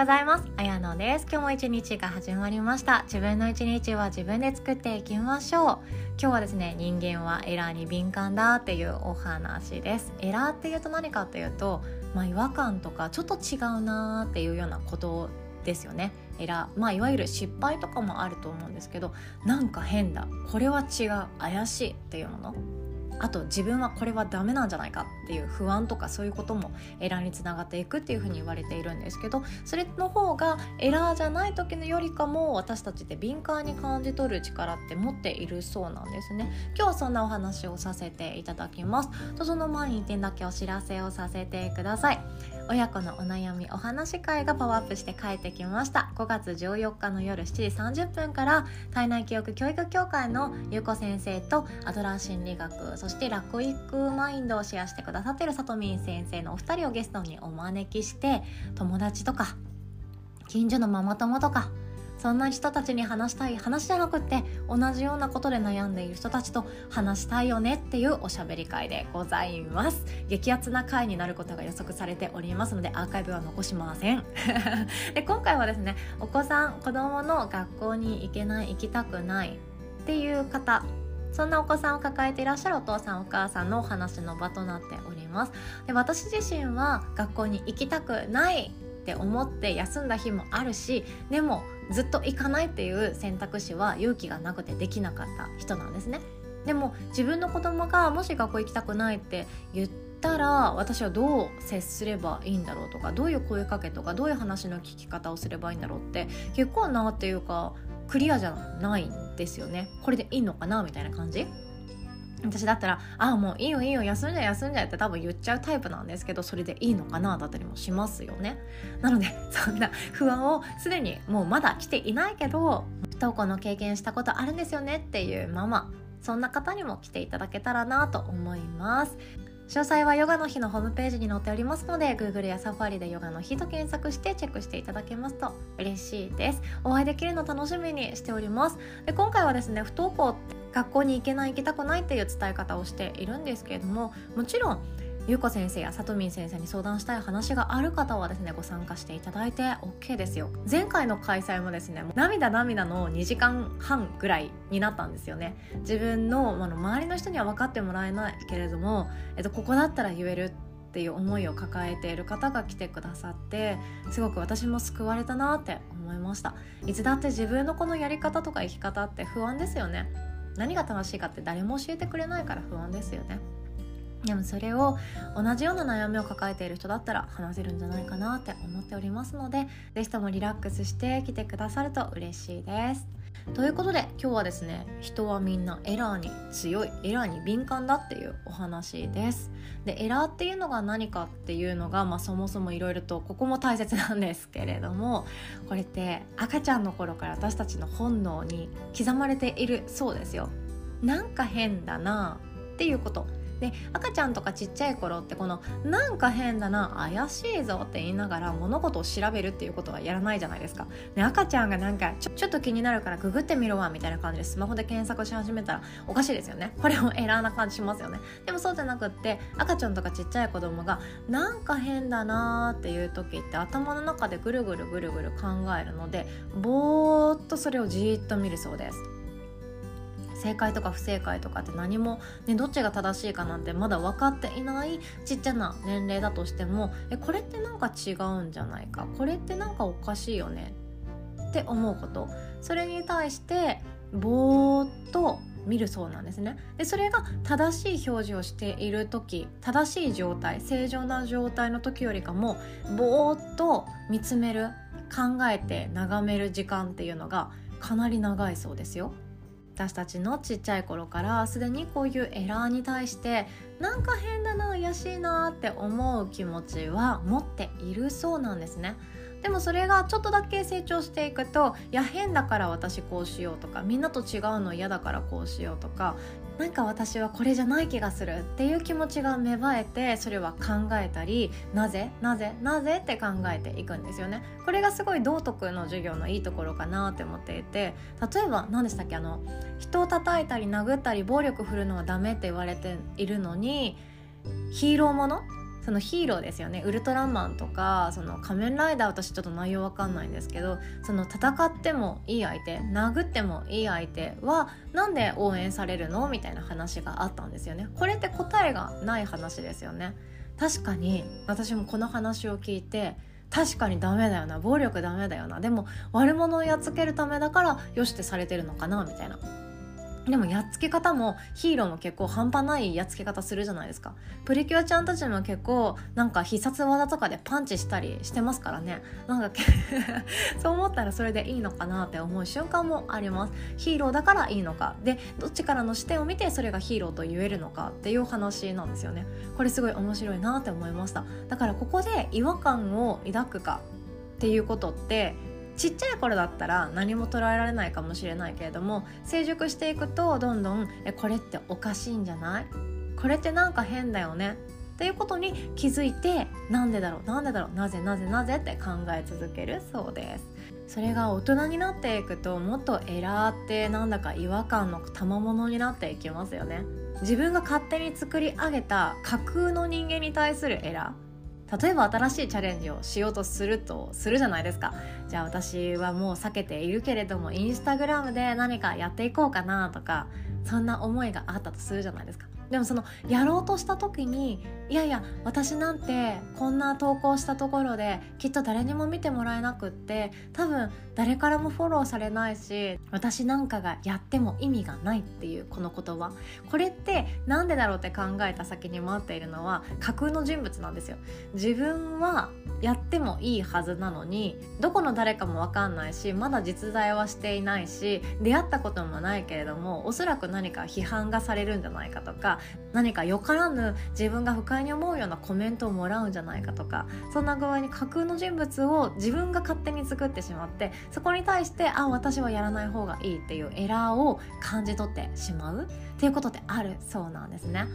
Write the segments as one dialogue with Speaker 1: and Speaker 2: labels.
Speaker 1: ございます。あやのです。今日も一日が始まりました。自分の一日は自分で作っていきましょう。今日はですね人間はエラーに敏感だっていうお話です。エラーっていうと何かっていうとまあ違和感とかちょっと違うなーっていうようなことですよね。エラー。まあいわゆる失敗とかもあると思うんですけどなんか変だ。これは違う。怪しいっていうもの。あと自分はこれはダメなんじゃないかっていう不安とかそういうこともエラーにつながっていくっていうふうに言われているんですけどそれの方がエラーじゃない時のよりかも私たちって敏感に感じ取る力って持っているそうなんですね。今日はそんなお話をさせていただきます。とその前に1点だけお知らせをさせてください。親子のお悩みお話会がパワーアップして帰ってきました。5月14日の夜7時30分から体内記憶教育協会のゆうこ先生とアドラー心理学そしてラクイックマインドをシェアしてくださっているさとみん先生のお二人をゲストにお招きして友達とか近所のママ友とかそんな人たちに話したい話じゃなくって同じようなことで悩んでいる人たちと話したいよねっていうおしゃべり会でございます。激アツな回になることが予測されておりますのでアーカイブは残しません。で今回はですねお子さん子供の学校に行けない行きたくないっていう方そんなお子さんを抱えていらっしゃるお父さんお母さんのお話の場となっております。で私自身は学校に行きたくないって思って休んだ日もあるしでもずっと行かないっていう選択肢は勇気がなくてできなかった人なんですね。でも自分の子供がもし学校行きたくないって言ったら私はどう接すればいいんだろうとかどういう声かけとかどういう話の聞き方をすればいいんだろうって結構なっていうかクリアじゃないんですよね。これでいいのかなみたいな感じ。私だったら「ああもういいよいいよ休んじゃ休んじゃ」って多分言っちゃうタイプなんですけどそれでいいのかなだったりもしますよね。なので そんな不安をすでにもうまだ来ていないけど不登校の経験したことあるんですよねっていうママそんな方にも来ていただけたらなと思います。詳細はヨガの日のホームページに載っておりますので Google やサファリでヨガの日と検索してチェックしていただけますと嬉しいです。お会いできるの楽しみにしております。で今回はですね不登校学校に行けない行きたくないっていう伝え方をしているんですけれどももちろんゆうこ先生やさとみん先生に相談したい話がある方はですねご参加していただいて OK ですよ。前回の開催もですね涙涙の2時間半ぐらいになったんですよね。自分のあの周りの人には分かってもらえないけれども、えっと、ここだったら言えるっていう思いを抱えている方が来てくださってすごく私も救われたなって思いました。いつだって自分のこのやり方とか生き方って不安ですよね。何が正しいかって誰も教えてくれないから不安ですよね。でもそれを同じような悩みを抱えている人だったら話せるんじゃないかなって思っておりますので是非ともリラックスして来てくださると嬉しいです。ということで今日はですね人はみんなエラーに強いエラーに敏感だっていうお話です。でエラーっていうのが何かっていうのが、まあ、そもそもいろいろとここも大切なんですけれどもこれって赤ちゃんの頃から私たちの本能に刻まれているそうですよ。なんか変だなっていうこと。で赤ちゃんとかちっちゃい頃ってこのなんか変だな怪しいぞって言いながら物事を調べるっていうことはやらないじゃないですか。で赤ちゃんがなんかちょちょっと気になるからググってみろわみたいな感じでスマホで検索し始めたらおかしいですよね。これもエラーな感じしますよね。でもそうじゃなくって赤ちゃんとかちっちゃい子供がなんか変だなっていう時って頭の中でぐるぐるぐるぐる考えるのでぼーっとそれをじーっと見るそうです。正解とか不正解とかって何も、ね、どっちが正しいかなんてまだ分かっていないちっちゃな年齢だとしてもえこれってなんか違うんじゃないか？これってなんかおかしいよね？って思うこと。それに対してぼーっと見るそうなんですね。でそれが正しい表示をしている時正しい状態正常な状態の時よりかもぼーっと見つめる考えて眺める時間っていうのがかなり長いそうですよ。私たちのちっちゃい頃からすでにこういうエラーに対してなんか変だな怪しいなって思う気持ちは持っているそうなんですね。でもそれがちょっとだけ成長していくといや変だから私こうしようとかみんなと違うの嫌だからこうしようとかなんか私はこれじゃない気がするっていう気持ちが芽生えてそれは考えたりなぜなぜなぜって考えていくんですよね。これがすごい道徳の授業のいいところかなって思っていて例えば何でしたっけあの人を叩いたり殴ったり暴力振るのはダメって言われているのにヒーローものそのヒーローですよね。ウルトラマンとかその仮面ライダー私ちょっと内容わかんないんですけどその戦ってもいい相手殴ってもいい相手はなんで応援されるの？みたいな話があったんですよね。これって答えがない話ですよね。確かに私もこの話を聞いて確かにダメだよな。暴力ダメだよな。でも悪者をやっつけるためだからよしってされてるのかな？みたいな。でもやっつけ方もヒーローも結構半端ないやっつけ方するじゃないですか。プリキュアちゃんたちも結構なんか必殺技とかでパンチしたりしてますからね。なんか そう思ったらそれでいいのかなって思う瞬間もあります。ヒーローだからいいのか。でどっちからの視点を見てそれがヒーローと言えるのかっていう話なんですよね。これすごい面白いなって思いました。だからここで違和感を抱くかっていうことってちっちゃい頃だったら何も捉えられないかもしれないけれども成熟していくとどんどんえこれっておかしいんじゃない？これってなんか変だよね？っていうことに気づいてなんでだろう？なんでだろう？なぜ？なぜ？なぜ？って考え続けるそうです。それが大人になっていくともっとエラーってなんだか違和感の賜物になっていきますよね。自分が勝手に作り上げた架空の人間に対するエラー。例えば新しいチャレンジをしようとするとするじゃないですか。じゃあ私はもう避けているけれどもインスタグラムで何かやっていこうかなとかそんな思いがあったとするじゃないですか。でもそのやろうとした時にいやいや私なんてこんな投稿したところできっと誰にも見てもらえなくって多分誰からもフォローされないし私なんかがやっても意味がないっていうこの言葉。これって何でだろうって考えた先に待っているのは架空の人物なんですよ。自分はやってもいいはずなのにどこの誰かも分かんないしまだ実在はしていないし出会ったこともないけれどもおそらく何か批判がされるんじゃないかとか何かよからぬ自分が不快に思うようなコメントをもらうんじゃないかとかそんな具合に架空の人物を自分が勝手に作ってしまってそこに対してあ私はやらない方がいいっていうエラーを感じ取ってしまうっていうことってあるそうなんですね。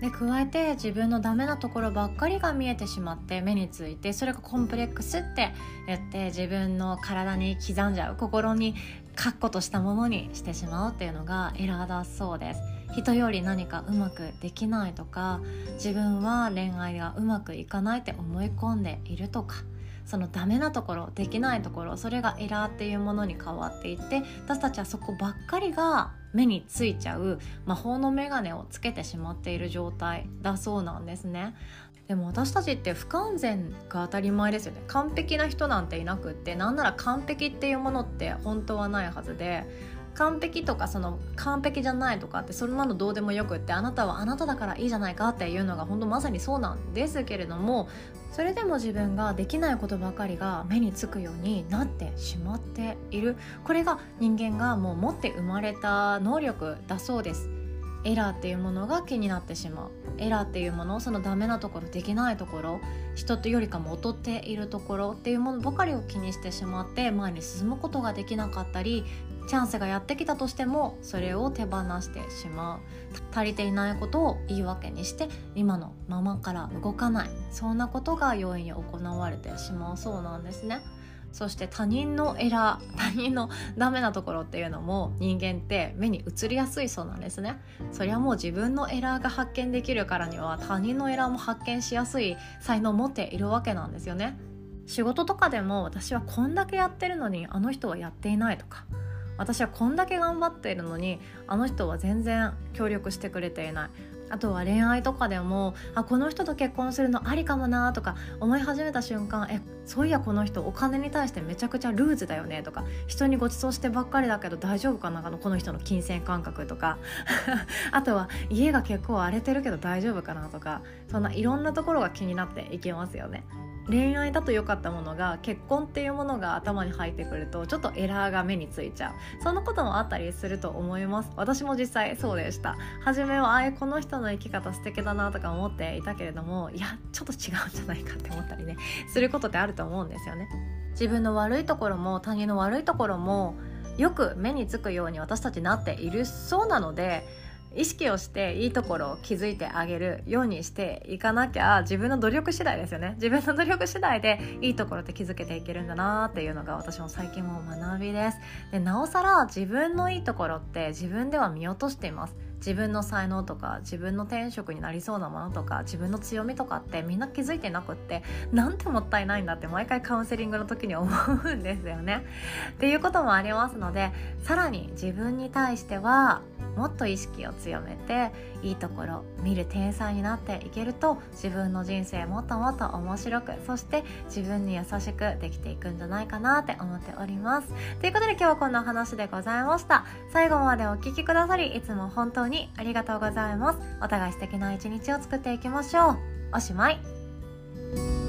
Speaker 1: で加えて自分のダメなところばっかりが見えてしまって目についてそれがコンプレックスって言って自分の体に刻んじゃう心に確固としたものにしてしまうっていうのがエラーだそうです。人より何かうまくできないとか自分は恋愛がうまくいかないって思い込んでいるとかそのダメなところできないところそれがエラーっていうものに変わっていって私たちはそこばっかりが目についちゃう魔法の眼鏡をつけてしまっている状態だそうなんですね。でも私たちって不完全が当たり前ですよね完璧な人なんていなくってなんなら完璧っていうものって本当はないはずで完璧とかその完璧じゃないとかってそんなのどうでもよくってあなたはあなただからいいじゃないかっていうのが本当まさにそうなんですけれどもそれでも自分ができないことばかりが目につくようになってしまっている。これが人間がもう持って生まれた能力だそうです。エラーっていうものが気になってしまう。エラーっていうものそのダメなところできないところ人とよりかも劣っているところっていうものばかりを気にしてしまって前に進むことができなかったりチャンスがやってきたとしてもそれを手放してしまう。足りていないことを言い訳にして今のままから動かない。そんなことが容易に行われてしまうそうなんですね。そして他人のエラー 他人のダメなところっていうのも人間って目に映りやすいそうなんですね。そりゃもう自分のエラーが発見できるからには他人のエラーも発見しやすい才能を持っているわけなんですよね。仕事とかでも私はこんだけやってるのにあの人はやっていないとか私はこんだけ頑張っているのにあの人は全然協力してくれていないあとは恋愛とかでもあこの人と結婚するのありかもなとか思い始めた瞬間えそういやこの人お金に対してめちゃくちゃルーズだよねとか人にご馳走してばっかりだけど大丈夫かなこの人の金銭感覚とか あとは家が結構荒れてるけど大丈夫かなとかそんないろんなところが気になっていきますよね。恋愛だと良かったものが結婚っていうものが頭に入ってくるとちょっとエラーが目についちゃう。そんなこともあったりすると思います。私も実際そうでした。初めはあえこの人の生き方素敵だなとか思っていたけれどもいやちょっと違うんじゃないかって思ったりねすることってあると思うんですよね。自分の悪いところも他人の悪いところもよく目につくように私たちなっているそうなので意識をしていいところを気づいてあげるようにしていかなきゃ自分の努力次第ですよね。自分の努力次第でいいところって気づけていけるんだなっていうのが私も最近も学びです。でなおさら自分のいいところって自分では見落としています。自分の才能とか自分の転職になりそうなものとか自分の強みとかってみんな気づいてなくってなんてもったいないんだって毎回カウンセリングの時に思うんですよね。っていうこともありますのでさらに自分に対してはもっと意識を強めていいところ見る天才になっていけると自分の人生もっともっと面白くそして自分に優しくできていくんじゃないかなって思っておりますということで今日はこんな話でございました最後までお聴きくださりいつも本当当にありがとうございます。お互い素敵な一日を作っていきましょう。おしまい。